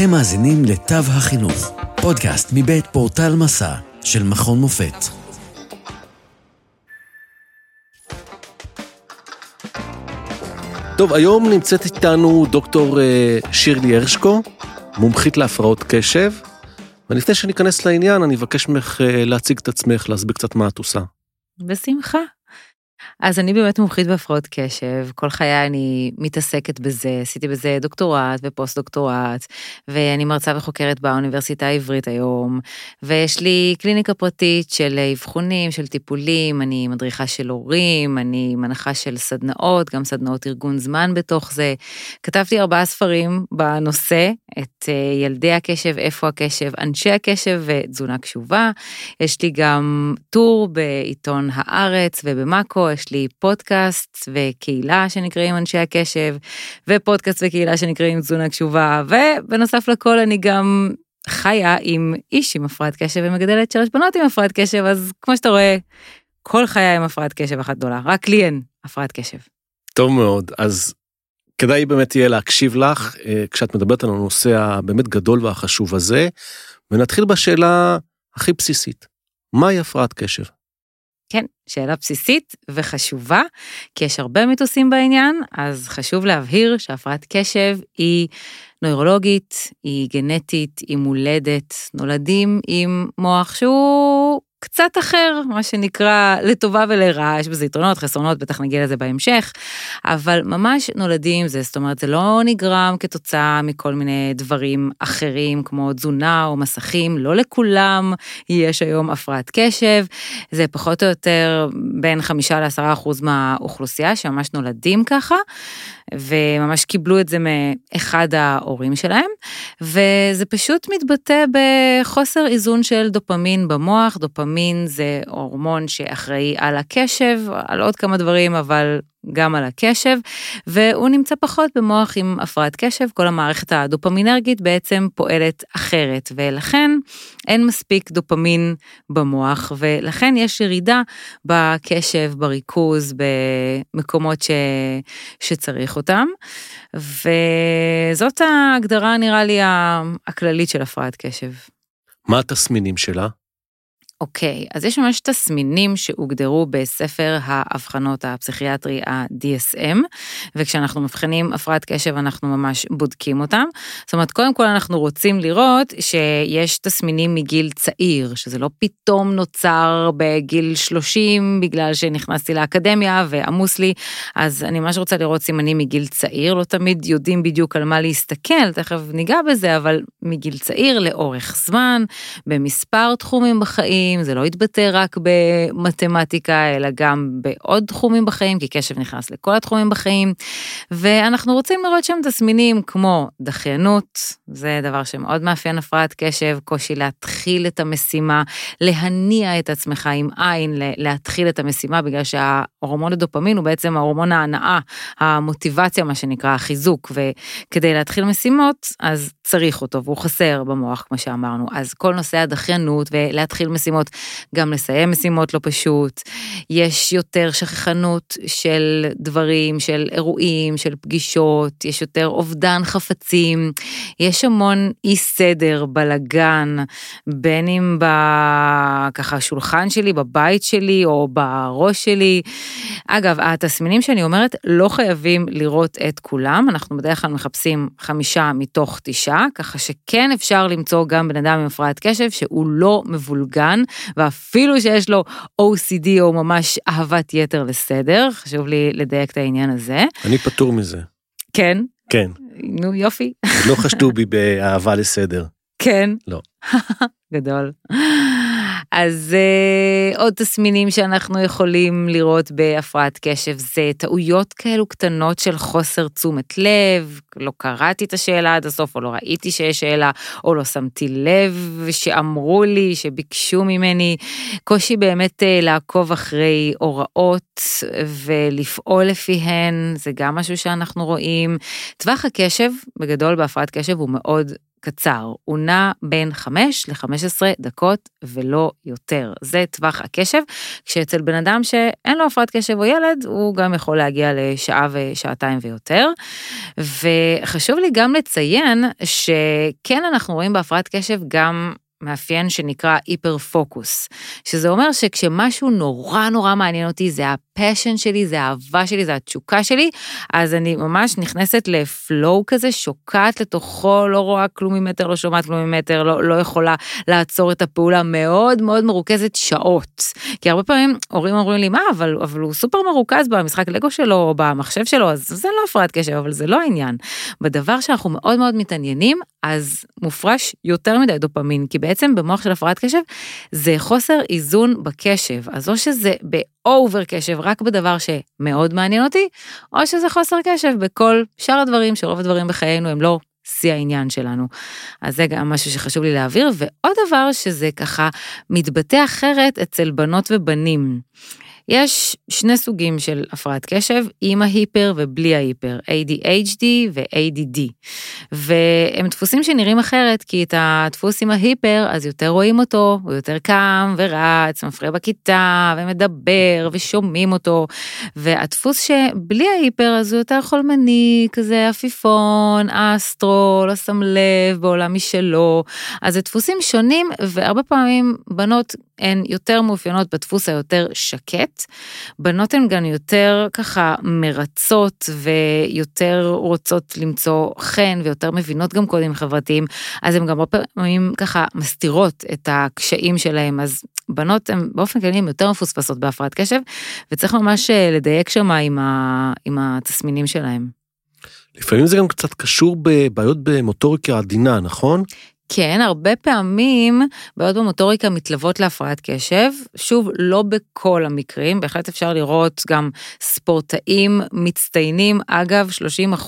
אתם מאזינים לתו החינוך, פודקאסט מבית פורטל מסע של מכון מופת. טוב, היום נמצאת איתנו דוקטור אה, שירלי הרשקו, מומחית להפרעות קשב, ולפני שניכנס לעניין, אני אבקש ממך אה, להציג את עצמך, להסביר קצת מה את עושה. בשמחה. אז אני באמת מומחית בהפרעות קשב, כל חיי אני מתעסקת בזה, עשיתי בזה דוקטורט ופוסט דוקטורט, ואני מרצה וחוקרת באוניברסיטה העברית היום, ויש לי קליניקה פרטית של אבחונים, של טיפולים, אני מדריכה של הורים, אני מנחה של סדנאות, גם סדנאות ארגון זמן בתוך זה. כתבתי ארבעה ספרים בנושא, את אה, ילדי הקשב, איפה הקשב, אנשי הקשב ותזונה קשובה. יש לי גם טור בעיתון הארץ ובמאקו, יש לי פודקאסט וקהילה שנקראים אנשי הקשב, ופודקאסט וקהילה שנקראים תזונה קשובה, ובנוסף לכל אני גם חיה עם איש עם הפרעת קשב ומגדלת שלוש בנות עם הפרעת קשב, אז כמו שאתה רואה, כל חיי עם הפרעת קשב אחת גדולה, רק לי אין הפרעת קשב. טוב מאוד, אז כדאי באמת יהיה להקשיב לך אה, כשאת מדברת על הנושא הבאמת גדול והחשוב הזה, ונתחיל בשאלה הכי בסיסית, מהי הפרעת קשב? כן, שאלה בסיסית וחשובה, כי יש הרבה מיתוסים בעניין, אז חשוב להבהיר שהפרעת קשב היא נוירולוגית, היא גנטית, היא מולדת, נולדים עם מוח שהוא קצת אחר, מה שנקרא, לטובה ולרעה, יש בזה יתרונות, חסרונות, בטח נגיע לזה בהמשך, אבל ממש נולדים זה, זאת אומרת, זה לא נגרם כתוצאה מכל מיני דברים אחרים, כמו תזונה או מסכים, לא לכולם יש היום הפרעת קשב, זה פחות או יותר בין חמישה לעשרה אחוז מהאוכלוסייה שממש נולדים ככה. וממש קיבלו את זה מאחד ההורים שלהם, וזה פשוט מתבטא בחוסר איזון של דופמין במוח, דופמין זה הורמון שאחראי על הקשב, על עוד כמה דברים, אבל גם על הקשב, והוא נמצא פחות במוח עם הפרעת קשב, כל המערכת הדופמינרגית בעצם פועלת אחרת, ולכן אין מספיק דופמין במוח, ולכן יש ירידה בקשב, בריכוז, במקומות ש... שצריך אותם, וזאת ההגדרה נראה לי הכללית של הפרעת קשב. מה התסמינים שלה? אוקיי, אז יש ממש תסמינים שהוגדרו בספר האבחנות הפסיכיאטרי ה-DSM, וכשאנחנו מבחינים הפרעת קשב אנחנו ממש בודקים אותם. זאת אומרת, קודם כל אנחנו רוצים לראות שיש תסמינים מגיל צעיר, שזה לא פתאום נוצר בגיל 30 בגלל שנכנסתי לאקדמיה ועמוס לי, אז אני ממש רוצה לראות סימנים מגיל צעיר, לא תמיד יודעים בדיוק על מה להסתכל, תכף ניגע בזה, אבל מגיל צעיר לאורך זמן, במספר תחומים בחיים. בחיים, זה לא יתבטא רק במתמטיקה, אלא גם בעוד תחומים בחיים, כי קשב נכנס לכל התחומים בחיים. ואנחנו רוצים לראות שם תסמינים כמו דחיינות, זה דבר שמאוד מאפיין הפרעת קשב, קושי להתחיל את המשימה, להניע את עצמך עם עין, להתחיל את המשימה, בגלל שההורמון הדופמין הוא בעצם ההורמון ההנאה, המוטיבציה, מה שנקרא, החיזוק, וכדי להתחיל משימות, אז צריך אותו, והוא חסר במוח, כמו שאמרנו. אז כל נושא הדחיינות ולהתחיל משימות, משימות, גם לסיים משימות לא פשוט. יש יותר שכחנות של דברים, של אירועים, של פגישות, יש יותר אובדן חפצים, יש המון אי סדר, בלגן, בין אם בככה שולחן שלי, בבית שלי או בראש שלי. אגב, התסמינים שאני אומרת לא חייבים לראות את כולם, אנחנו בדרך כלל מחפשים חמישה מתוך תשעה, ככה שכן אפשר למצוא גם בן אדם עם הפרעת קשב שהוא לא מבולגן, ואפילו שיש לו OCD או ממש אהבת יתר לסדר, חשוב לי לדייק את העניין הזה. אני פטור מזה. כן? כן. נו יופי. לא חשדו בי באהבה לסדר. כן? לא. גדול. אז uh, עוד תסמינים שאנחנו יכולים לראות בהפרעת קשב זה טעויות כאלו קטנות של חוסר תשומת לב, לא קראתי את השאלה עד הסוף או לא ראיתי שיש שאלה או לא שמתי לב שאמרו לי, שביקשו ממני, קושי באמת uh, לעקוב אחרי הוראות ולפעול לפיהן, זה גם משהו שאנחנו רואים. טווח הקשב בגדול בהפרעת קשב הוא מאוד קצר, הוא נע בין 5 ל-15 דקות ולא יותר. זה טווח הקשב, כשאצל בן אדם שאין לו הפרעת קשב או ילד, הוא גם יכול להגיע לשעה ושעתיים ויותר. וחשוב לי גם לציין שכן אנחנו רואים בהפרעת קשב גם מאפיין שנקרא hyper focus, שזה אומר שכשמשהו נורא נורא מעניין אותי, זה ה passion שלי, זה האהבה שלי, זה התשוקה שלי, אז אני ממש נכנסת ל flow כזה, שוקעת לתוכו, לא רואה כלום ממטר, לא שומעת כלום ממטר, לא, לא יכולה לעצור את הפעולה מאוד מאוד מרוכזת שעות. כי הרבה פעמים הורים אומרים לי, מה, אבל, אבל הוא סופר מרוכז במשחק לגו שלו, או במחשב שלו, אז זה לא הפרעת קשב, אבל זה לא העניין. בדבר שאנחנו מאוד מאוד מתעניינים, אז מופרש יותר מדי דופמין, כי בעצם במוח של הפרעת קשב זה חוסר איזון בקשב. אז או שזה באובר קשב רק בדבר שמאוד מעניין אותי, או שזה חוסר קשב בכל שאר הדברים, שרוב הדברים בחיינו הם לא שיא העניין שלנו. אז זה גם משהו שחשוב לי להעביר, ועוד דבר שזה ככה מתבטא אחרת אצל בנות ובנים. יש שני סוגים של הפרעת קשב, עם ההיפר ובלי ההיפר, ADHD ו-ADD. והם דפוסים שנראים אחרת, כי את הדפוס עם ההיפר, אז יותר רואים אותו, הוא יותר קם ורץ, מפריע בכיתה, ומדבר, ושומעים אותו. והדפוס שבלי ההיפר, אז הוא יותר חולמני, כזה עפיפון, אסטרו, לא שם לב, בעולם משלו. אז זה דפוסים שונים, והרבה פעמים בנות הן יותר מאופיינות בדפוס היותר שקט. בנות הן גם יותר ככה מרצות ויותר רוצות למצוא חן ויותר מבינות גם קודים חברתיים, אז הן גם הרבה פעמים ככה מסתירות את הקשיים שלהם, אז בנות הן באופן כללי יותר מפוספסות בהפרעת קשב, וצריך ממש אה, לדייק שם עם, ה, עם התסמינים שלהם. לפעמים זה גם קצת קשור בבעיות במוטוריקה עדינה, נכון? כן, הרבה פעמים בעיות במוטוריקה מתלוות להפרעת קשב, שוב, לא בכל המקרים, בהחלט אפשר לראות גם ספורטאים מצטיינים, אגב,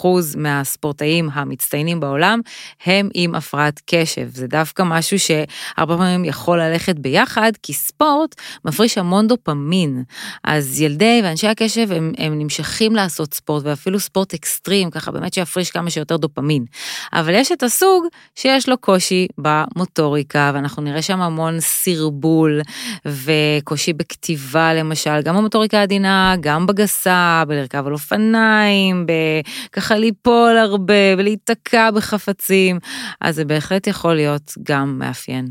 30% מהספורטאים המצטיינים בעולם הם עם הפרעת קשב, זה דווקא משהו שהרבה פעמים יכול ללכת ביחד, כי ספורט מפריש המון דופמין, אז ילדי ואנשי הקשב הם, הם נמשכים לעשות ספורט, ואפילו ספורט אקסטרים, ככה באמת שיפריש כמה שיותר דופמין. אבל יש את הסוג שיש לו קושי. קושי במוטוריקה, ואנחנו נראה שם המון סרבול וקושי בכתיבה למשל, גם במוטוריקה העדינה, גם בגסה, בלרכב על אופניים, בככה ליפול הרבה ולהיתקע בחפצים, אז זה בהחלט יכול להיות גם מאפיין.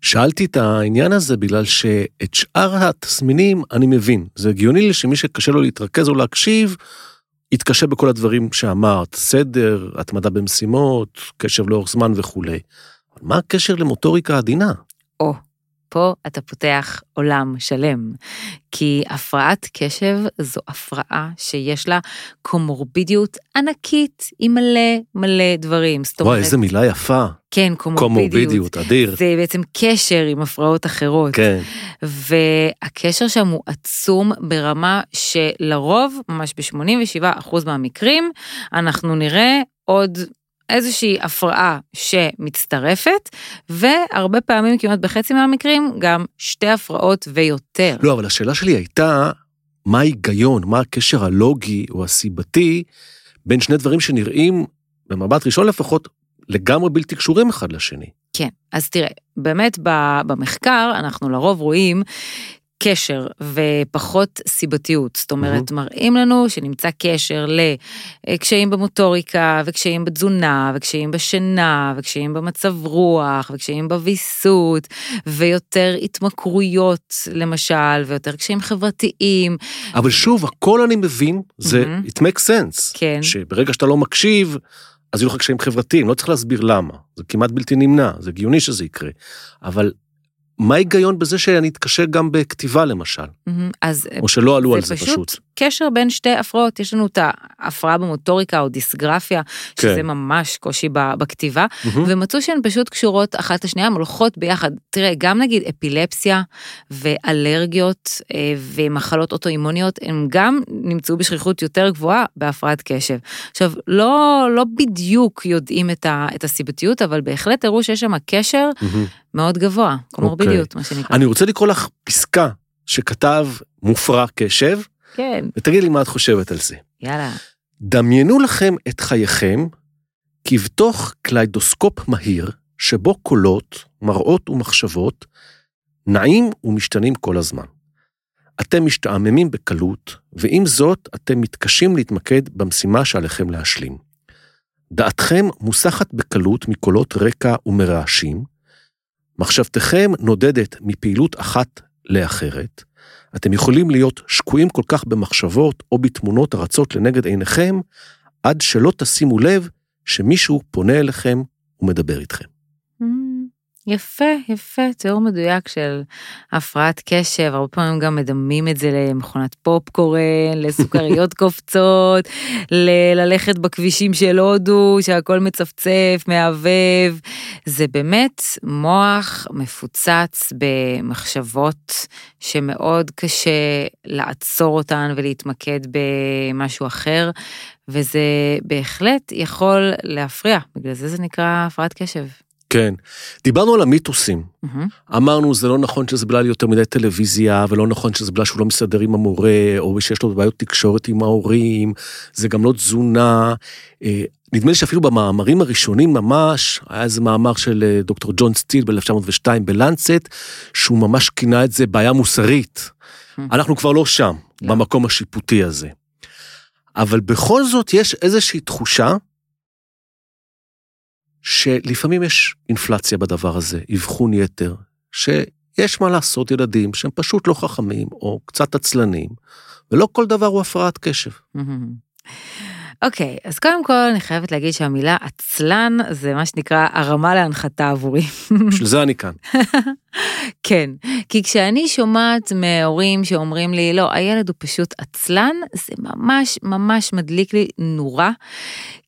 שאלתי את העניין הזה בגלל שאת שאר התסמינים אני מבין. זה הגיוני שמי שקשה לו להתרכז או להקשיב, יתקשה בכל הדברים שאמרת, סדר, התמדה במשימות, קשב לאורך זמן וכולי. מה הקשר למוטוריקה עדינה? או, פה אתה פותח עולם שלם. כי הפרעת קשב זו הפרעה שיש לה קומורבידיות ענקית עם מלא מלא דברים. וואי, איזה מילה יפה. כן, קומורבידיות. קומורבידיות, אדיר. זה בעצם קשר עם הפרעות אחרות. כן. והקשר שם הוא עצום ברמה שלרוב, ממש ב-87% מהמקרים, אנחנו נראה עוד איזושהי הפרעה שמצטרפת, והרבה פעמים, כמעט בחצי מהמקרים, גם שתי הפרעות ויותר. לא, אבל השאלה שלי הייתה, מה ההיגיון, מה הקשר הלוגי או הסיבתי בין שני דברים שנראים, במבט ראשון לפחות, לגמרי בלתי קשורים אחד לשני. כן, אז תראה, באמת במחקר אנחנו לרוב רואים קשר ופחות סיבתיות. זאת אומרת, mm-hmm. מראים לנו שנמצא קשר לקשיים במוטוריקה, וקשיים בתזונה, וקשיים בשינה, וקשיים במצב רוח, וקשיים בוויסות, ויותר התמכרויות, למשל, ויותר קשיים חברתיים. אבל שוב, הכל אני מבין, זה mm-hmm. it makes sense. כן. שברגע שאתה לא מקשיב, אז יהיו לך קשיים חברתיים, לא צריך להסביר למה, זה כמעט בלתי נמנע, זה הגיוני שזה יקרה. אבל מה ההיגיון בזה שאני אתקשה גם בכתיבה למשל? אז או שלא עלו על זה פשוט. זה פשוט קשר בין שתי הפרעות, יש לנו את ההפרעה במוטוריקה או דיסגרפיה, כן. שזה ממש קושי בכתיבה, ומצאו שהן פשוט קשורות אחת לשנייה, הן הולכות ביחד. תראה, גם נגיד אפילפסיה ואלרגיות אה, ומחלות אוטואימוניות, הן גם נמצאו בשכיחות יותר גבוהה בהפרעת קשב. עכשיו, לא, לא בדיוק יודעים את, ה, את הסיבתיות, אבל בהחלט הראו שיש שם קשר מאוד גבוה, קומורבידיות, okay. מה שנקרא. אני רוצה לקרוא לך פסקה שכתב מופרע קשב, כן. ותגידי לי מה את חושבת על זה. יאללה. דמיינו לכם את חייכם כבתוך קליידוסקופ מהיר, שבו קולות, מראות ומחשבות נעים ומשתנים כל הזמן. אתם משתעממים בקלות, ועם זאת אתם מתקשים להתמקד במשימה שעליכם להשלים. דעתכם מוסחת בקלות מקולות רקע ומרעשים, מחשבתכם נודדת מפעילות אחת לאחרת, אתם יכולים להיות שקועים כל כך במחשבות או בתמונות הרצות לנגד עיניכם, עד שלא תשימו לב שמישהו פונה אליכם ומדבר איתכם. יפה, יפה, תיאור מדויק של הפרעת קשב, הרבה פעמים גם מדמים את זה למכונת פופקורן, לסוכריות קופצות, ל- ללכת בכבישים של הודו, שהכל מצפצף, מהבהב. זה באמת מוח מפוצץ במחשבות שמאוד קשה לעצור אותן ולהתמקד במשהו אחר, וזה בהחלט יכול להפריע, בגלל זה זה נקרא הפרעת קשב. כן. דיברנו על המיתוסים. מהמם. אמרנו, זה לא נכון שזה בגלל יותר מדי טלוויזיה, ולא נכון שזה בגלל שהוא לא מסתדר עם המורה, או שיש לו בעיות תקשורת עם ההורים, זה גם לא תזונה. אה, נדמה לי שאפילו במאמרים הראשונים ממש, היה איזה מאמר של אה, דוקטור ג'ון סטיל ב-1902 בלנסט, שהוא ממש כינה את זה בעיה מוסרית. אנחנו כבר לא שם, לא. במקום השיפוטי הזה. אבל בכל זאת יש איזושהי תחושה שלפעמים יש אינפלציה בדבר הזה, אבחון יתר, שיש מה לעשות ילדים שהם פשוט לא חכמים או קצת עצלנים, ולא כל דבר הוא הפרעת קשב. אוקיי, אז קודם כל אני חייבת להגיד שהמילה עצלן זה מה שנקרא הרמה להנחתה עבורי. בשביל זה אני כאן. כן, כי כשאני שומעת מהורים שאומרים לי, לא, הילד הוא פשוט עצלן, זה ממש ממש מדליק לי נורה.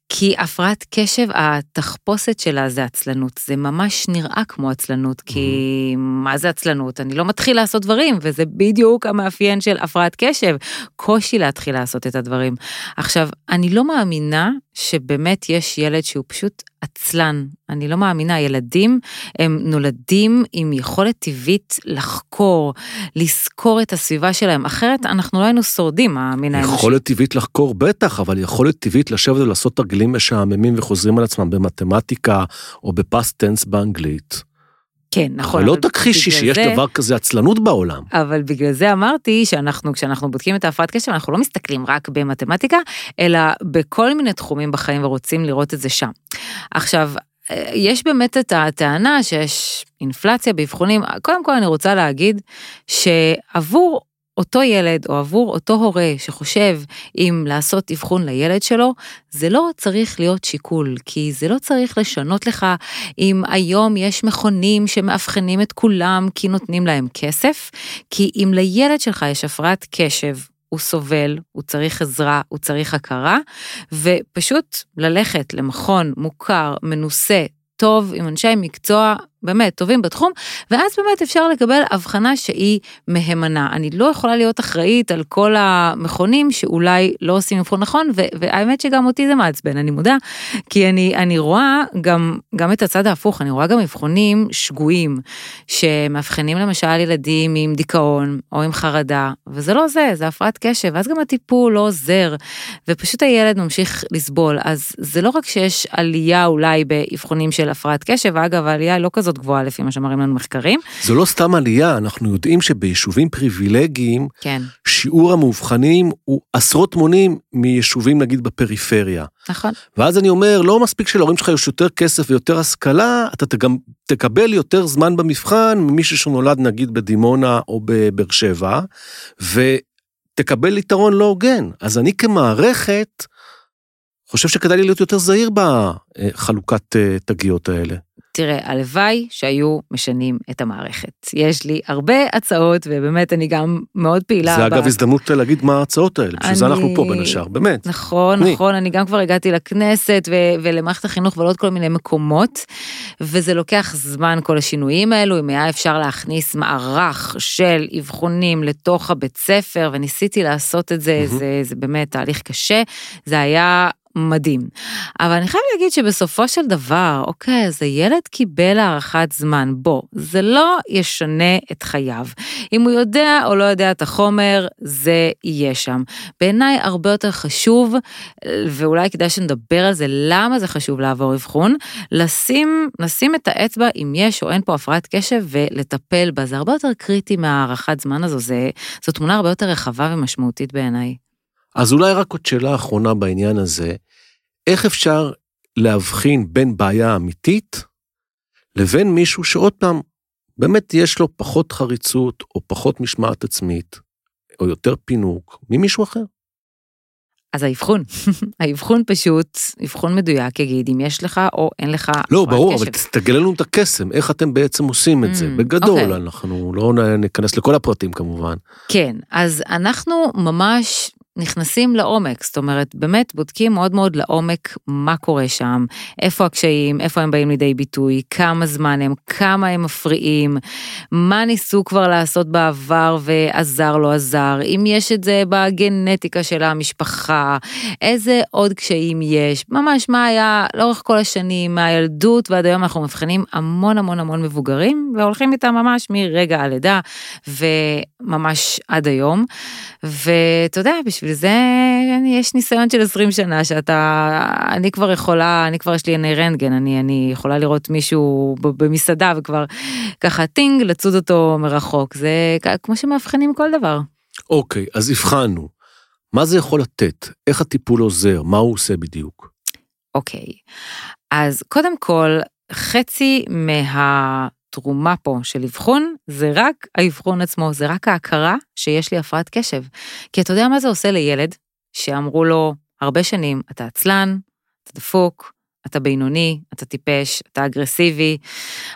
כי הפרעת קשב, התחפושת שלה זה עצלנות, זה ממש נראה כמו עצלנות, כי מה זה עצלנות? אני לא מתחיל לעשות דברים, וזה בדיוק המאפיין של הפרעת קשב, קושי להתחיל לעשות את הדברים. עכשיו, אני לא מאמינה שבאמת יש ילד שהוא פשוט עצלן, אני לא מאמינה, ילדים הם נולדים עם יכולת טבעית לחקור, לזכור את הסביבה שלהם, אחרת אנחנו לא היינו שורדים, המין האנושי. יכולת טבעית לחקור בטח, אבל יכולת טבעית לשבת ולעשות תרגילים משעממים וחוזרים על עצמם במתמטיקה או בפסט טנס באנגלית. כן, נכון. אבל לא תכחישי שיש זה- דבר כזה עצלנות בעולם. אבל בגלל זה אמרתי שאנחנו, כשאנחנו בודקים את ההפרעת קשב, אנחנו לא מסתכלים רק במתמטיקה, אלא בכל מיני תחומים בחיים ורוצים לראות את זה שם. עכשיו, אה, יש באמת את הטענה שיש אינפלציה באבחונים. קודם כל אני רוצה להגיד שעבור אותו ילד או עבור אותו הורה שחושב אם לעשות אבחון לילד שלו, זה לא צריך להיות שיקול, כי זה לא צריך לשנות לך אם היום יש מכונים שמאבחנים את כולם כי נותנים להם כסף, כי אם לילד שלך יש הפרעת קשב, הוא סובל, הוא צריך עזרה, הוא צריך הכרה, ופשוט ללכת למכון מוכר, מנוסה, טוב, עם אנשי מקצוע באמת טובים בתחום, ואז באמת אפשר לקבל הבחנה שהיא מהימנה. אני לא יכולה להיות אחראית על כל המכונים שאולי לא עושים אבחון נכון, והאמת שגם אותי זה מעצבן, אני מודה, כי אני, אני רואה גם, גם את הצד ההפוך, אני רואה גם אבחונים שגויים, שמאבחנים למשל ילדים עם דיכאון או עם חרדה, וזה לא זה, זה הפרעת קשב, ואז גם הטיפול לא עוזר, ופשוט הילד ממשיך לסבול. אז זה לא רק שיש עלייה אולי באבחונים של הפרעת קשב, אגב, העלייה לא כזאת גבוהה לפי מה שמראים לנו מחקרים. זו לא סתם עלייה, אנחנו יודעים שביישובים פריבילגיים, כן, שיעור המאובחנים הוא עשרות מונים מיישובים נגיד בפריפריה. נכון. ואז אני אומר, לא מספיק שלהורים שלך יש יותר כסף ויותר השכלה, אתה גם תקבל יותר זמן במבחן ממישהו שנולד נגיד בדימונה או בבאר שבע, ותקבל יתרון לא הוגן. אז אני כמערכת, חושב שכדאי לי להיות יותר זהיר בחלוקת אה, תגיות האלה. תראה, הלוואי שהיו משנים את המערכת. יש לי הרבה הצעות, ובאמת אני גם מאוד פעילה. זה ב- אגב הזדמנות להגיד מה ההצעות האלה, בשביל זה אנחנו פה בין השאר, באמת. נכון. נכון, אני גם כבר הגעתי לכנסת ו- ולמערכת החינוך ולעוד כל מיני מקומות, וזה לוקח זמן כל השינויים האלו, אם היה אפשר להכניס מערך של אבחונים לתוך הבית ספר, וניסיתי לעשות את. זה, זה באמת תהליך קשה, זה היה מדהים. אבל אני חייב להגיד שבסופו של דבר, אוקיי, אז הילד קיבל הארכת זמן, בוא, זה לא ישנה את חייו. אם הוא יודע או לא יודע את החומר, זה יהיה שם. בעיניי הרבה יותר חשוב, ואולי כדאי שנדבר על זה, למה זה חשוב לעבור אבחון, לשים, לשים את האצבע אם יש או אין פה הפרעת קשב ולטפל בה. זה הרבה יותר קריטי מהארכת זמן הזו, זה, זו תמונה הרבה יותר רחבה ומשמעותית בעיניי. אז אולי רק עוד שאלה אחרונה בעניין הזה, איך אפשר להבחין בין בעיה אמיתית לבין מישהו שעוד פעם, באמת יש לו פחות חריצות או פחות משמעת עצמית, או יותר פינוק, ממישהו אחר? אז האבחון, האבחון פשוט, אבחון מדויק יגיד אם יש לך או אין לך לא, ברור, קשב. אבל תגלה לנו את הקסם, איך אתם בעצם עושים את זה. Mm, בגדול, okay. אוקיי. אנחנו לא ניכנס לכל הפרטים כמובן. כן, אז אנחנו ממש נכנסים לעומק, זאת אומרת, באמת בודקים מאוד מאוד לעומק מה קורה שם, איפה הקשיים, איפה הם באים לידי ביטוי, כמה זמן הם, כמה הם מפריעים, מה ניסו כבר לעשות בעבר ועזר לא עזר, אם יש את זה בגנטיקה של המשפחה, איזה עוד קשיים יש, ממש מה היה לאורך כל השנים, מהילדות ועד היום אנחנו מבחינים המון המון המון מבוגרים והולכים איתם ממש מרגע הלידה וממש עד היום. ואתה יודע, בשביל זה יש ניסיון של 20 שנה שאתה, אני כבר יכולה, אני כבר יש לי עיני רנטגן, אני, אני יכולה לראות מישהו במסעדה וכבר ככה טינג, לצוד אותו מרחוק, זה כמו שמאבחנים כל דבר. אוקיי, אז הבחנו. מה זה יכול לתת? איך הטיפול עוזר? מה הוא עושה בדיוק? אוקיי, אז קודם כל, חצי מה... התרומה פה של אבחון זה רק האבחון עצמו, זה רק ההכרה שיש לי הפרעת קשב. כי אתה יודע מה זה עושה לילד שאמרו לו הרבה שנים, אתה עצלן, אתה דפוק, אתה בינוני, אתה טיפש, אתה אגרסיבי,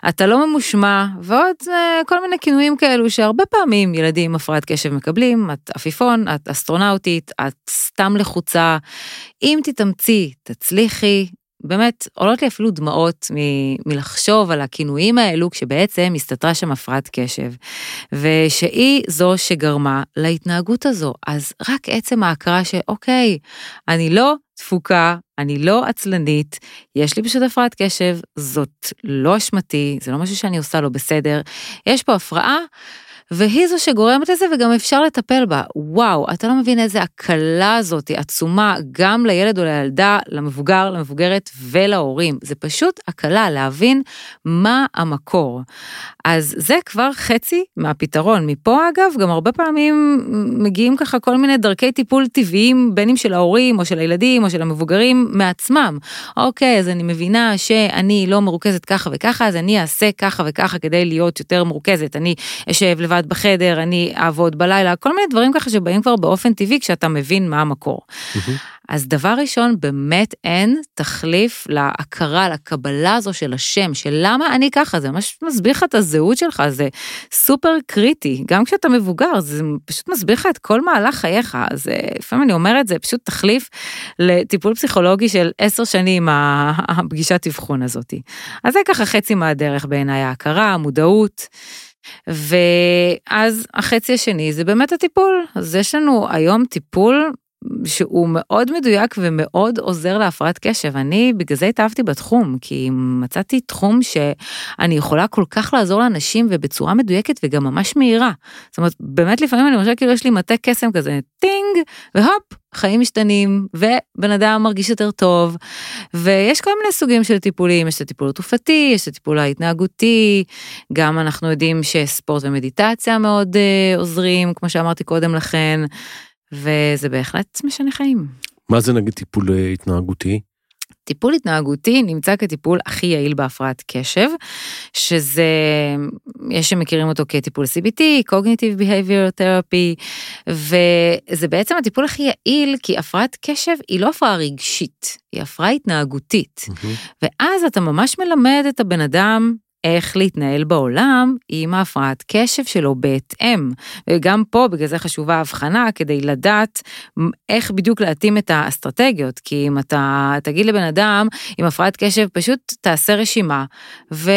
אתה לא ממושמע, ועוד אה, כל מיני כינויים כאלו שהרבה פעמים ילדים עם הפרעת קשב מקבלים, את עפיפון, את אסטרונאוטית, את סתם לחוצה. אם תתאמצי, תצליחי, באמת עולות לי אפילו דמעות מ- מלחשוב על הכינויים האלו כשבעצם הסתתרה שם הפרעת קשב, ושהיא זו שגרמה להתנהגות הזו. אז רק עצם ההכרה שאוקיי, אני לא תפוקה, אני לא עצלנית, יש לי פשוט הפרעת קשב, זאת לא אשמתי, זה לא משהו שאני עושה לא בסדר, יש פה הפרעה. והיא זו שגורמת לזה וגם אפשר לטפל בה. וואו, אתה לא מבין איזה הקלה הזאת עצומה גם לילד או לילדה, למבוגר, למבוגרת ולהורים. זה פשוט הקלה להבין מה המקור. אז זה כבר חצי מהפתרון. מפה אגב, גם הרבה פעמים מגיעים ככה כל מיני דרכי טיפול טבעיים, בין אם של ההורים או של הילדים או של המבוגרים מעצמם. אוקיי, אז אני מבינה שאני לא מרוכזת ככה וככה, אז אני אעשה ככה וככה כדי להיות יותר מרוכזת. אני אשב לבד. לבד בחדר, אני אעבוד בלילה, כל מיני דברים ככה שבאים כבר באופן טבעי כשאתה מבין מה המקור. אז דבר ראשון, באמת אין תחליף להכרה, לקבלה הזו של השם, של למה אני ככה, זה ממש מסביר לך את הזהות שלך, זה סופר קריטי, גם כשאתה מבוגר, זה פשוט מסביר לך את כל מהלך חייך, אז אה, לפעמים אני אומרת, זה פשוט תחליף לטיפול פסיכולוגי של עשר שנים, הפגישת אבחון הזאתי. אז זה ככה חצי מהדרך בעיניי, ההכרה, המודעות. ואז החצי השני זה באמת הטיפול. אז יש לנו היום טיפול שהוא מאוד מדויק ומאוד עוזר להפרעת קשב. אני בגלל זה התאהבתי בתחום, כי מצאתי תחום שאני יכולה כל כך לעזור לאנשים ובצורה מדויקת וגם ממש מהירה. זאת אומרת, באמת לפעמים אני חושבת כאילו יש לי מטה קסם כזה, טינג, והופ, חיים משתנים, ובן אדם מרגיש יותר טוב, ויש כל מיני סוגים של טיפולים, יש את הטיפול התרופתי, יש את הטיפול ההתנהגותי, גם אנחנו יודעים שספורט ומדיטציה מאוד uh, עוזרים, כמו שאמרתי קודם לכן. וזה בהחלט משנה חיים. מה זה נגיד טיפול התנהגותי? טיפול התנהגותי נמצא כטיפול הכי יעיל בהפרעת קשב, שזה, יש שמכירים אותו כטיפול CBT, Cognitive Behavior Therapy, וזה בעצם הטיפול הכי יעיל, כי הפרעת קשב היא לא הפרעה רגשית, היא הפרעה התנהגותית. Mm-hmm. ואז אתה ממש מלמד את הבן אדם איך להתנהל בעולם עם ההפרעת קשב שלו בהתאם. וגם פה בגלל זה חשובה ההבחנה כדי לדעת איך בדיוק להתאים את האסטרטגיות. כי אם אתה תגיד לבן אדם עם הפרעת קשב, פשוט תעשה רשימה ו...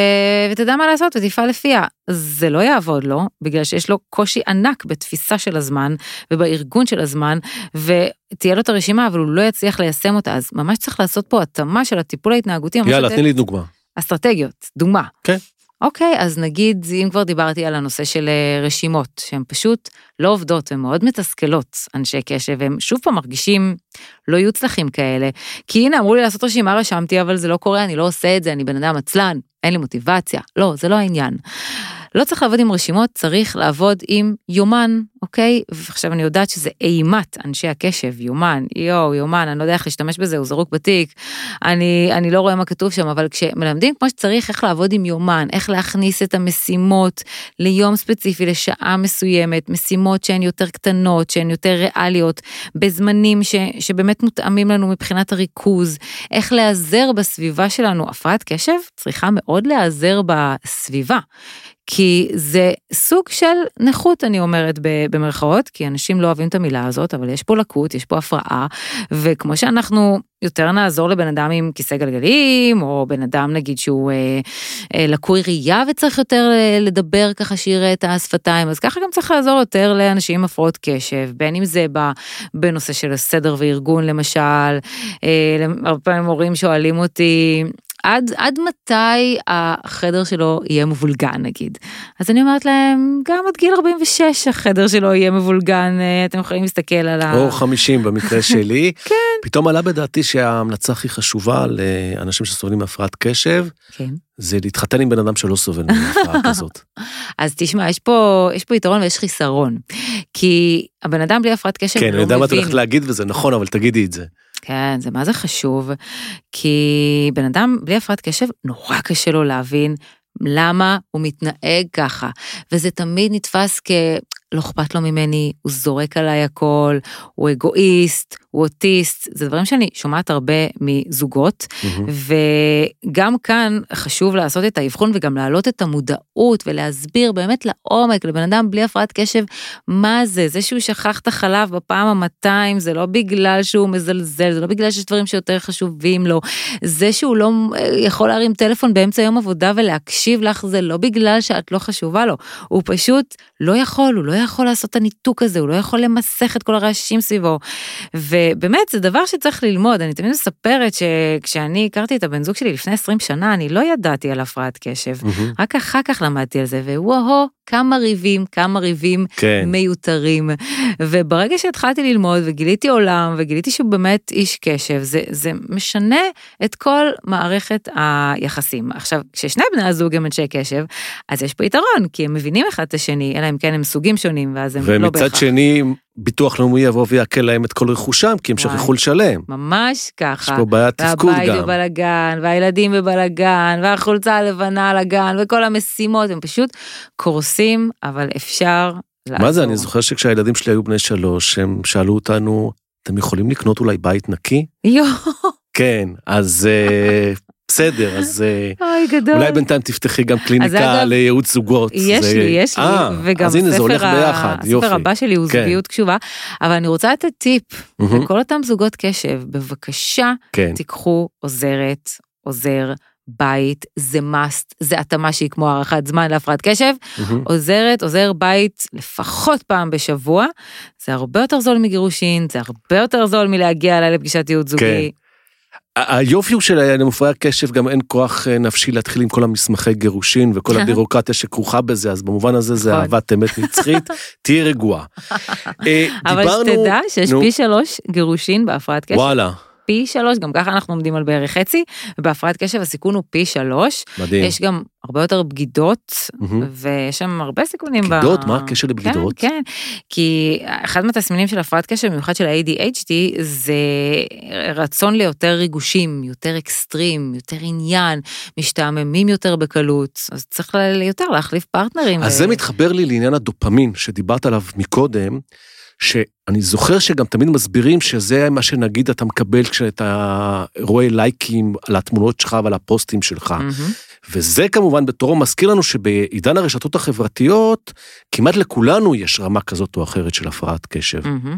ותדע מה לעשות ותפעל לפיה. זה לא יעבוד לו, בגלל שיש לו קושי ענק בתפיסה של הזמן ובארגון של הזמן, ותהיה לו את הרשימה, אבל הוא לא יצליח ליישם אותה, אז ממש צריך לעשות פה התאמה של הטיפול ההתנהגותי. יאללה, תני לי דוגמה. אסטרטגיות, דוגמה. כן. אוקיי, אז נגיד, אם כבר דיברתי על הנושא של אה, רשימות, שהן פשוט לא עובדות, הן מאוד מתסכלות, אנשי קשב, והם שוב פעם מרגישים לא יוצלחים כאלה. כי הנה, אמרו לי לעשות רשימה, רשמתי, אבל זה לא קורה, אני לא עושה את זה, אני בן אדם עצלן, אין לי מוטיבציה. לא, זה לא העניין. לא צריך לעבוד עם רשימות, צריך לעבוד עם יומן, אוקיי? ועכשיו אני יודעת שזה אימת אנשי הקשב, יומן, יואו, יומן, אני לא יודע איך להשתמש בזה, הוא זרוק בתיק, אני, אני לא רואה מה כתוב שם, אבל כשמלמדים כמו שצריך איך לעבוד עם יומן, איך להכניס את המשימות ליום ספציפי, לשעה מסוימת, משימות שהן יותר קטנות, שהן יותר ריאליות, בזמנים ש, שבאמת מותאמים לנו מבחינת הריכוז, איך להיעזר בסביבה שלנו. הפרעת קשב צריכה מאוד להיעזר בסביבה. כי זה סוג של נכות, אני אומרת במרכאות, כי אנשים לא אוהבים את המילה הזאת, אבל יש פה לקות, יש פה הפרעה, וכמו שאנחנו יותר נעזור לבן אדם עם כיסא גלגלים, או בן אדם נגיד שהוא אה, אה, לקוי ראייה וצריך יותר אה, לדבר ככה שיראה את השפתיים, אז ככה גם צריך לעזור יותר לאנשים עם הפרעות קשב, בין אם זה בנושא של הסדר וארגון למשל, אה, הרבה פעמים הורים שואלים אותי, עד, עד מתי החדר שלו יהיה מבולגן נגיד. אז אני אומרת להם, גם עד גיל 46 החדר שלו יהיה מבולגן, אה, אתם יכולים להסתכל על ה... או 50 במקרה שלי. כן. פתאום עלה בדעתי שההמלצה הכי חשובה לאנשים שסובלים מהפרעת קשב, כן. זה להתחתן עם בן אדם שלא סובל מהפרעה כזאת. אז תשמע, יש פה, יש פה יתרון ויש חיסרון. כי הבן אדם בלי הפרעת קשב כן, לא אני יודע מה את מבין. הולכת להגיד וזה נכון, אבל תגידי את זה. כן, זה מה זה חשוב, כי בן אדם בלי הפרעת קשב, נורא קשה לו להבין למה הוא מתנהג ככה, וזה תמיד נתפס כ... לא אכפת לו ממני, הוא זורק עליי הכל, הוא אגואיסט, הוא אוטיסט, זה דברים שאני שומעת הרבה מזוגות, מהמם. וגם כאן חשוב לעשות את האבחון וגם להעלות את המודעות ולהסביר באמת לעומק לבן אדם בלי הפרעת קשב, מה זה, זה שהוא שכח את החלב בפעם ה-200, זה לא בגלל שהוא מזלזל, זה לא בגלל שיש דברים שיותר חשובים לו, זה שהוא לא אה, יכול להרים טלפון באמצע יום עבודה ולהקשיב לך, זה לא בגלל שאת לא חשובה לו, הוא פשוט לא יכול, הוא לא יכול לעשות את הניתוק הזה, הוא לא יכול למסך את כל הרעשים סביבו. ובאמת זה דבר שצריך ללמוד, אני תמיד מספרת שכשאני הכרתי את הבן זוג שלי לפני 20 שנה, אני לא ידעתי על הפרעת קשב, מהמם. רק אחר כך למדתי על זה, ווהו, כמה ריבים, כמה ריבים כן. מיותרים. וברגע שהתחלתי ללמוד וגיליתי עולם וגיליתי שהוא באמת איש קשב, זה, זה משנה את כל מערכת היחסים. עכשיו, כששני בני הזוג הם אנשי קשב, אז יש פה יתרון, כי הם מבינים אחד את השני, אלא אם כן הם סוגים שונים, ואז הם לא ומצד בהכרח. שני, ביטוח לאומי יבוא ויעקל להם את כל רכושם, כי הם. שכחו לשלם. ממש יש ככה. פה בעיית תפקוד והבית גם. בבלגן, והילדים בבלגן, והחולצה הלבנה על הגן, וכל המשימות, הם פשוט קורסים, אבל אפשר לעזור. מה זה, אני זוכר שכשהילדים שלי היו בני שלוש, הם שאלו אותנו, אתם יכולים לקנות אולי בית נקי? יואו, כן, אז אה, בסדר, אז אה, אוי. אולי בינתיים תפתחי גם קליניקה אגב, לייעוץ זוגות. יש זה- לי, יש לי, אה, וגם אז הנה, זה הולך ביחד, יופי. הספר הבא שלי הוא כן. זוגיות קשובה, אבל אני רוצה לתת טיפ מהמם, לכל אותם זוגות קשב, בבקשה כן, תיקחו עוזרת, עוזר, בית, זה must, זה התאמה שהיא כמו הארכת זמן להפרעת קשב, מהמם. עוזרת, עוזר בית לפחות פעם בשבוע, זה הרבה יותר זול מגירושין, זה הרבה יותר זול מלהגיע אליי לפגישת ייעוץ זוגי. ה- היופי הוא שלמופרעי הקשב גם אין כוח אה, נפשי להתחיל עם כל המסמכי גירושין וכל הבירוקרטיה שכרוכה בזה, אז במובן הזה זה נכון. אהבת אמת נצחית, תהיי רגועה. אה, אבל שתדע שיש פי שלוש גירושין בהפרעת קשב, וואלה, פי שלוש, גם ככה אנחנו עומדים על בערך חצי, ובהפרעת קשב הסיכון הוא פי שלוש, מדהים. יש גם הרבה יותר בגידות, מהמם. ויש שם הרבה סיכונים. ב- בגידות? מה הקשר לבגידות? כן, כן, כי אחד מהתסמינים של הפרעת קשב, במיוחד של ה-ADHD, זה רצון ליותר ריגושים, יותר אקסטרים, יותר עניין, משתעממים יותר בקלות, אז צריך ל- יותר להחליף פרטנרים. אז ו- זה מתחבר לי לעניין הדופמין שדיברת עליו מקודם, אני זוכר שגם תמיד מסבירים שזה מה שנגיד אתה מקבל כשאתה רואה לייקים על התמונות שלך ועל הפוסטים שלך. מהמם. וזה כמובן בתורו מזכיר לנו שבעידן הרשתות החברתיות, כמעט לכולנו יש רמה כזאת או אחרת של הפרעת קשב. מהמם.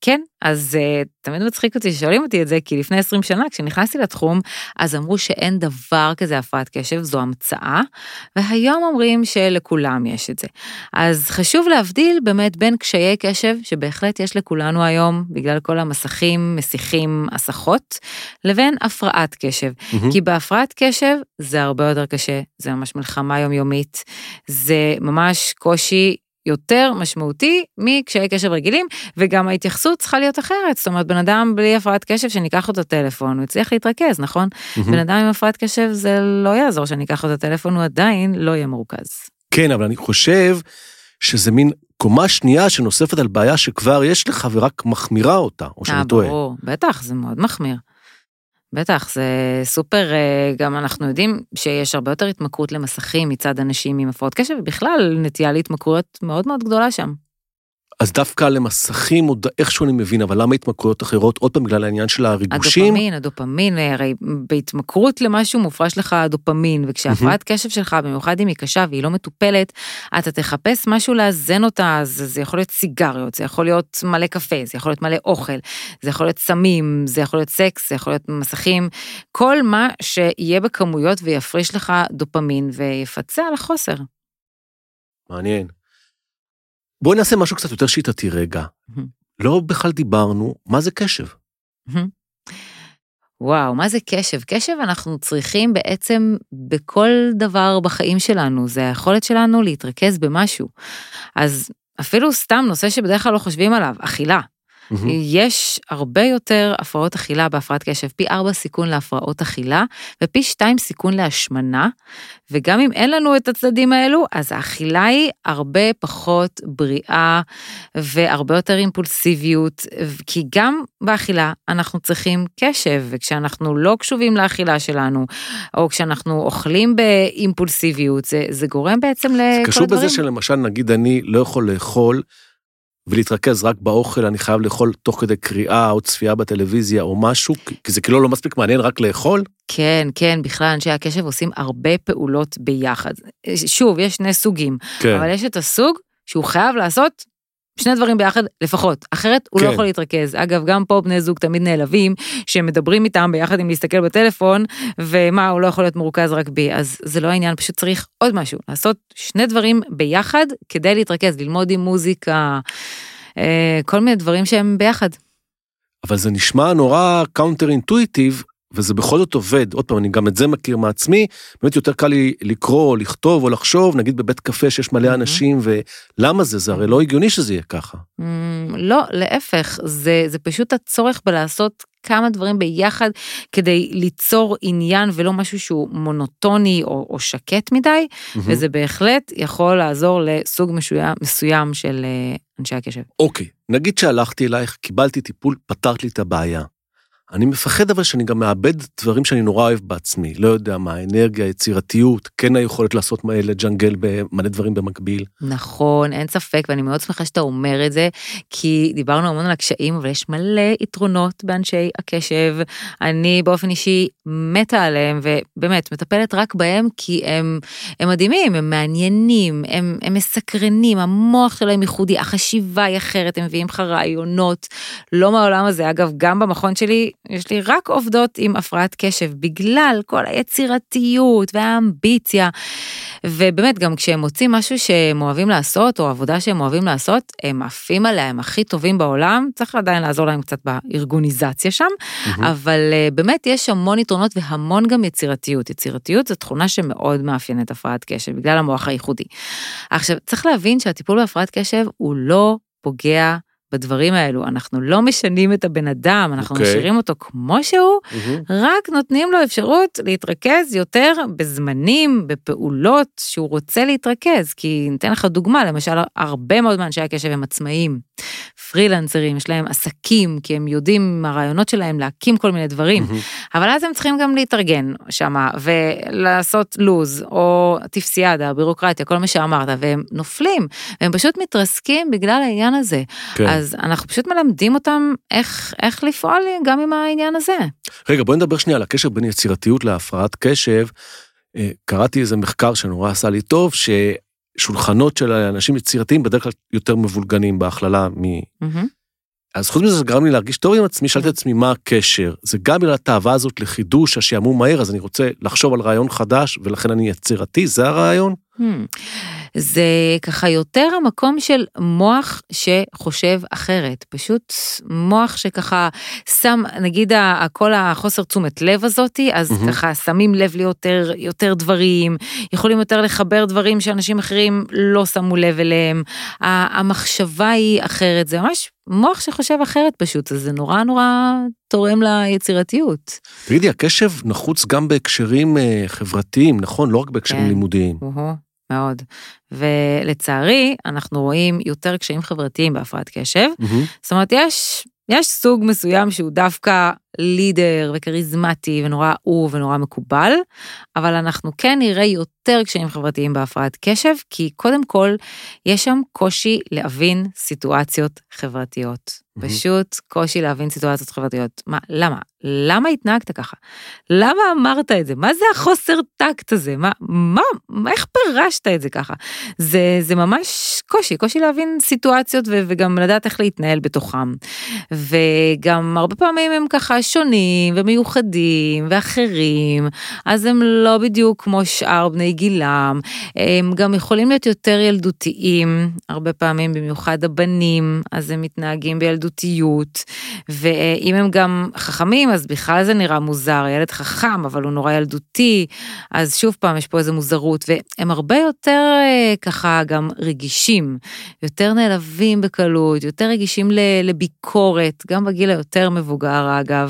כן, אז uh, תמיד מצחיק אותי ששואלים אותי את זה, כי לפני 20 שנה, כשנכנסתי לתחום, אז אמרו שאין דבר כזה הפרעת קשב, זו המצאה, והיום אומרים שלכולם יש את זה. אז חשוב להבדיל באמת בין קשיי קשב, שבהחלט יש לכולנו היום, בגלל כל המסכים, מסיחים, הסחות, לבין הפרעת קשב. מהמם. כי בהפרעת קשב זה הרבה יותר קשה, זה ממש מלחמה יומיומית, זה ממש קושי יותר משמעותי מקשיי קשב רגילים, וגם ההתייחסות צריכה להיות אחרת. זאת אומרת, בן אדם בלי הפרעת קשב, שניקח לו את הטלפון, הוא יצליח להתרכז, נכון? מהמם. בן אדם עם הפרעת קשב, זה לא יעזור שאני אקח לו את הטלפון, הוא עדיין לא יהיה מרוכז. כן, אבל אני חושב שזה מין קומה שנייה שנוספת על בעיה שכבר יש לך ורק מחמירה אותה, או שאני אה, טועה. ברור, בטח, זה מאוד מחמיר. בטח, זה סופר, אה, גם אנחנו יודעים שיש הרבה יותר התמכרות למסכים מצד אנשים עם הפרעות קשב, ובכלל נטייה להתמכרויות מאוד מאוד גדולה שם. אז דווקא למסכים עוד איכשהו אני מבין, אבל למה התמכרויות אחרות? עוד פעם בגלל העניין של הריגושים? הדופמין, הדופמין, הרי בהתמכרות למשהו מופרש לך הדופמין, וכשהפרעת קשב שלך, במיוחד אם היא קשה והיא לא מטופלת, אתה תחפש משהו לאזן אותה, אז זה יכול להיות סיגריות, זה יכול להיות מלא קפה, זה יכול להיות מלא אוכל, זה יכול להיות סמים, זה יכול להיות סקס, זה יכול להיות מסכים, כל מה שיהיה בכמויות ויפריש לך דופמין ויפצה על החוסר. מעניין. בואי נעשה משהו קצת יותר שיטתי רגע. מהמם. לא בכלל דיברנו, מה זה קשב? וואו, מה זה קשב? קשב אנחנו צריכים בעצם בכל דבר בחיים שלנו, זה היכולת שלנו להתרכז במשהו. אז אפילו סתם נושא שבדרך כלל לא חושבים עליו, אכילה. מהמם. יש הרבה יותר הפרעות אכילה בהפרעת קשב, פי ארבע סיכון להפרעות אכילה ופי שתיים סיכון להשמנה, וגם אם אין לנו את הצדדים האלו, אז האכילה היא הרבה פחות בריאה והרבה יותר אימפולסיביות, כי גם באכילה אנחנו צריכים קשב, וכשאנחנו לא קשובים לאכילה שלנו, או כשאנחנו אוכלים באימפולסיביות, זה, זה גורם בעצם לכל זה קשור הדברים. בזה שלמשל, נגיד אני לא יכול לאכול ולהתרכז רק באוכל, אני חייב לאכול תוך כדי קריאה או צפייה בטלוויזיה או משהו, כי זה כאילו לא מספיק מעניין רק לאכול? כן, כן, בכלל אנשי הקשב עושים הרבה פעולות ביחד. שוב, יש שני סוגים, כן. אבל יש את הסוג שהוא חייב לעשות שני דברים ביחד לפחות, אחרת הוא לא כן. יכול להתרכז. אגב, גם פה בני זוג תמיד נעלבים, שמדברים איתם ביחד עם להסתכל בטלפון, ומה, הוא לא יכול להיות מרוכז רק בי, אז זה לא העניין, פשוט צריך עוד משהו, לעשות שני דברים ביחד כדי להתרכז, ללמוד עם מוזיקה, אה, כל מיני דברים שהם ביחד. אבל זה נשמע נורא counter intuitive, וזה בכל זאת עובד. עוד פעם, אני גם את זה מכיר מעצמי, באמת יותר קל לי לקרוא, או לכתוב, או לחשוב, נגיד בבית קפה שיש מלא. אנשים, ולמה זה? זה הרי לא הגיוני שזה יהיה ככה. Mm, לא, להפך, זה, זה פשוט הצורך בלעשות כמה דברים ביחד כדי ליצור עניין ולא משהו שהוא מונוטוני או, או שקט מדי, וזה בהחלט יכול לעזור לסוג מסוים, מסוים של אה, אנשי הקשב. אוקיי, נגיד שהלכתי אלייך, קיבלתי טיפול, פתרת לי את הבעיה. אני מפחד אבל שאני גם מאבד דברים שאני נורא אוהב בעצמי, לא יודע מה, אנרגיה, יצירתיות, כן היכולת לעשות מה- לג'נגל במלא דברים במקביל. נכון, אין ספק, ואני מאוד שמחה שאתה אומר את זה, כי דיברנו המון על הקשיים, אבל יש מלא יתרונות באנשי הקשב. אני באופן אישי מתה עליהם, ובאמת, מטפלת רק בהם כי הם, הם מדהימים, הם מעניינים, הם, הם מסקרנים, המוח שלהם ייחודי, החשיבה היא אחרת, הם מביאים לך רעיונות, לא מהעולם הזה. אגב, גם במכון שלי, יש לי רק עובדות עם הפרעת קשב, בגלל כל היצירתיות והאמביציה. ובאמת, גם כשהם מוצאים משהו שהם אוהבים לעשות, או עבודה שהם אוהבים לעשות, הם עפים עליה, הם הכי טובים בעולם, צריך עדיין לעזור להם קצת בארגוניזציה שם, אבל אה, באמת יש המון יתרונות והמון גם יצירתיות. יצירתיות זו תכונה שמאוד מאפיינת הפרעת קשב, בגלל המוח הייחודי. עכשיו, צריך להבין שהטיפול בהפרעת קשב הוא לא פוגע בדברים האלו, אנחנו לא משנים את הבן אדם, אנחנו אוקיי. משאירים אותו כמו שהוא, רק נותנים לו אפשרות להתרכז יותר בזמנים, בפעולות שהוא רוצה להתרכז. כי ניתן לך דוגמה, למשל, הרבה מאוד מאנשי הקשב הם עצמאים, פרילנסרים, יש להם עסקים, כי הם יודעים עם הרעיונות שלהם להקים כל מיני דברים, אבל אז הם צריכים גם להתארגן שמה, ולעשות לוז, או טפסיאדה, בירוקרטיה, כל מה שאמרת, והם נופלים, והם פשוט מתרסקים בגלל העניין הזה. כן. אז אנחנו פשוט מלמדים אותם איך, איך לפעול גם עם העניין הזה. רגע, בואי נדבר שנייה על הקשר בין יצירתיות להפרעת קשב. אה, קראתי איזה מחקר שנורא עשה לי טוב, ששולחנות של אנשים יצירתיים בדרך כלל יותר מבולגנים בהכללה מ... מהמם. אז חוץ מזה זה גרם לי להרגיש טוב עם עצמי, שאלתי את עצמי מה הקשר. זה גם בגלל התאווה הזאת לחידוש, השעמום מהר, אז אני רוצה לחשוב על רעיון חדש, ולכן אני יצירתי, זה הרעיון? Hmm. זה ככה יותר המקום של מוח שחושב אחרת, פשוט מוח שככה שם, נגיד כל החוסר תשומת לב הזאתי, אז מהמם. ככה שמים לב ליותר יותר דברים, יכולים יותר לחבר דברים שאנשים אחרים לא שמו לב אליהם, המחשבה היא אחרת, זה ממש מוח שחושב אחרת פשוט, אז זה נורא נורא תורם ליצירתיות. תגידי, הקשב נחוץ גם בהקשרים אה, חברתיים, נכון? לא רק בהקשרים כן. לימודיים. או-הו, מאוד. ולצערי, אנחנו רואים יותר קשיים חברתיים בהפרעת קשב. מהמם. זאת אומרת, יש, יש סוג מסוים שהוא דווקא לידר וכריזמטי ונורא אהוב ונורא מקובל, אבל אנחנו כן נראה יותר קשיים חברתיים בהפרעת קשב, כי קודם כל, יש שם קושי להבין סיטואציות חברתיות. מהמם. פשוט קושי להבין סיטואציות חברתיות. מה, למה? למה התנהגת ככה? למה אמרת את זה? מה זה החוסר טקט הזה? מה, מה, מה איך פירשת את זה ככה? זה, זה ממש קושי, קושי להבין סיטואציות ו- וגם לדעת איך להתנהל בתוכם. וגם הרבה פעמים הם ככה שונים ומיוחדים ואחרים, אז הם לא בדיוק כמו שאר בני גילם, הם גם יכולים להיות יותר ילדותיים, הרבה פעמים במיוחד הבנים, אז הם מתנהגים בילדותיות, ואם הם גם חכמים, אז בכלל זה נראה מוזר, ילד חכם, אבל הוא נורא ילדותי, אז שוב פעם יש פה איזו מוזרות, והם הרבה יותר אה, ככה גם רגישים, יותר נעלבים בקלות, יותר רגישים לביקורת, גם בגיל היותר מבוגר אגב.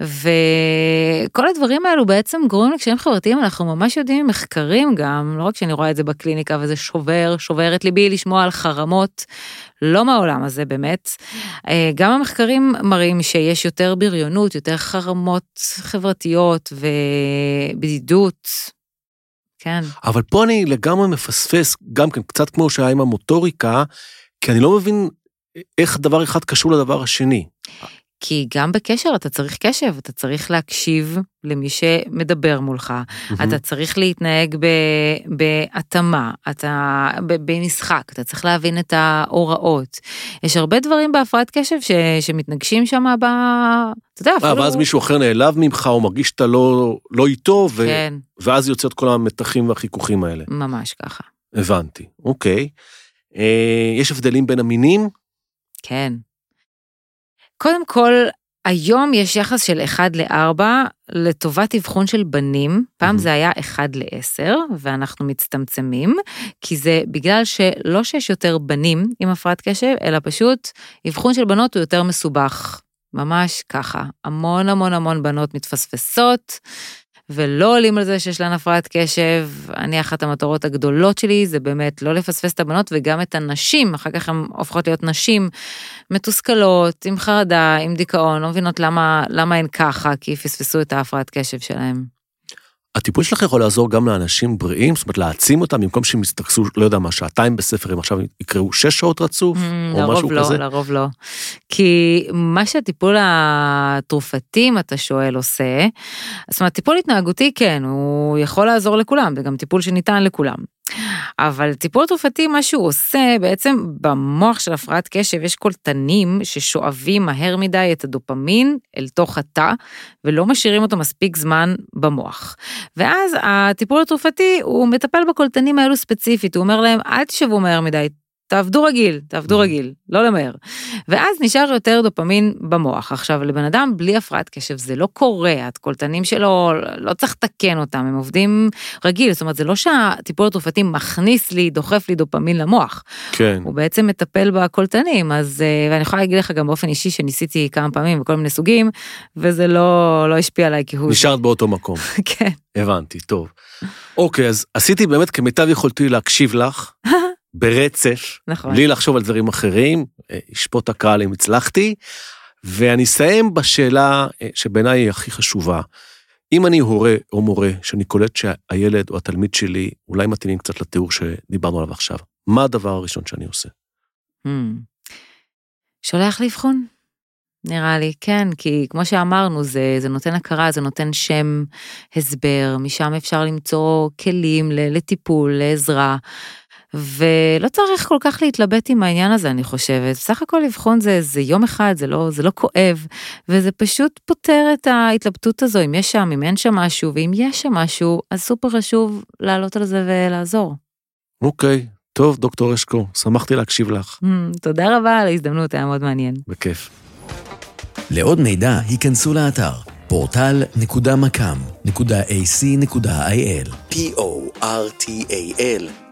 וכל הדברים האלו בעצם גורמים לקשיים חברתיים, אנחנו ממש יודעים ממחקרים גם, לא רק שאני רואה את זה בקליניקה וזה שובר, שובר את ליבי לשמוע על חרמות, לא מהעולם הזה באמת. אה, גם המחקרים מראים שיש יותר בריונות, יותר חרמות חברתיות ובדידות. כן. אבל פה אני לגמרי מפספס, גם כן, קצת כמו שהיה עם המוטוריקה, כי אני לא מבין איך דבר אחד קשור לדבר השני. כי גם בקשר אתה צריך קשב, אתה צריך להקשיב למי שמדבר מולך, אתה צריך להתנהג ב- בהתאמה, אתה ב- במשחק, אתה צריך להבין את ההוראות. יש הרבה דברים בהפרעת קשב ש, שמתנגשים שם ב... אתה יודע, אה, אפילו... ואז מישהו אחר נעלב ממך, או מרגיש שאתה לא, לא איתו, ו... כן, ואז יוצא את כל המתחים והחיכוכים האלה. ממש ככה. הבנתי, אוקיי. אה, יש הבדלים בין המינים? כן. קודם כל, היום יש יחס של 1 ל-4 לטובת אבחון של בנים, פעם מהמם. זה היה 1 ל-10, ואנחנו מצטמצמים, כי זה בגלל שלא שיש יותר בנים עם הפרעת קשב, אלא פשוט אבחון של בנות הוא יותר מסובך. ממש ככה, המון המון המון בנות מתפספסות. ולא עולים על זה שיש להן הפרעת קשב. אני, אחת המטרות הגדולות שלי זה באמת לא לפספס את הבנות וגם את הנשים, אחר כך הן הופכות להיות נשים מתוסכלות, עם חרדה, עם דיכאון, לא מבינות למה, למה הן ככה, כי פספסו את ההפרעת קשב שלהם. הטיפול שלך יכול לעזור גם לאנשים בריאים, זאת אומרת להעצים אותם, במקום שהם יסתכסו, לא יודע מה, שעתיים בספר, הם עכשיו יקראו שש שעות רצוף, או משהו לרוב לא, כזה. לרוב לא. כי מה שהטיפול התרופתי, אם אתה שואל, עושה, זאת אומרת, טיפול התנהגותי, כן, הוא יכול לעזור לכולם, זה גם טיפול שניתן לכולם. אבל טיפול תרופתי, מה שהוא עושה, בעצם במוח של הפרעת קשב יש קולטנים ששואבים מהר מדי את הדופמין אל תוך התא, ולא משאירים אותו מספיק זמן במוח. ואז הטיפול התרופתי, הוא מטפל בקולטנים האלו ספציפית, הוא אומר להם, אל תשבו מהר מדי, תעבדו רגיל, תעבדו רגיל, לא למהר. ואז נשאר יותר דופמין במוח. עכשיו, לבן אדם בלי הפרעת קשב זה לא קורה, הקולטנים שלו, לא צריך לתקן אותם, הם עובדים רגיל, זאת אומרת, זה לא שהטיפול התרופתי מכניס לי, דוחף לי דופמין למוח, כן. הוא בעצם מטפל בקולטנים, אז, אה, ואני יכולה להגיד לך גם באופן אישי שניסיתי כמה פעמים בכל מיני סוגים, וזה לא, לא השפיע עליי כהוא. זה. נשארת באותו מקום. כן. הבנתי, טוב. אוקיי, אז עשיתי באמת כמיטב יכולתי להקשיב לך, ברצף, נכון. בלי לחשוב על דברים אחרים, אה, ישפוט הקהל אם הצלחתי, ואני אסיים בשאלה אה, שבעיניי היא הכי חשובה. אם אני הורה או מורה שאני קולט שהילד או התלמיד שלי אולי מתאימים קצת לתיאור שדיברנו עליו עכשיו, מה הדבר הראשון שאני עושה? Hmm. שולח לאבחון. נראה לי, כן, כי כמו שאמרנו, זה, זה נותן הכרה, זה נותן שם, הסבר, משם אפשר למצוא כלים לטיפול, לעזרה. ולא צריך כל כך להתלבט עם העניין הזה, אני חושבת. בסך הכל לבחון זה, זה יום אחד, זה לא, זה לא כואב, וזה פשוט פותר את ההתלבטות הזו, אם יש שם, אם אין שם משהו, ואם יש שם משהו, אז סופר חשוב לעלות על זה ולעזור. אוקיי, טוב, דוקטור אשקו, שמחתי להקשיב לך. Mm, תודה רבה על ההזדמנות, היה מאוד מעניין. בכיף. לעוד מידע, היכנסו לאתר portal.macam.ac.il p-o-r-t-a-l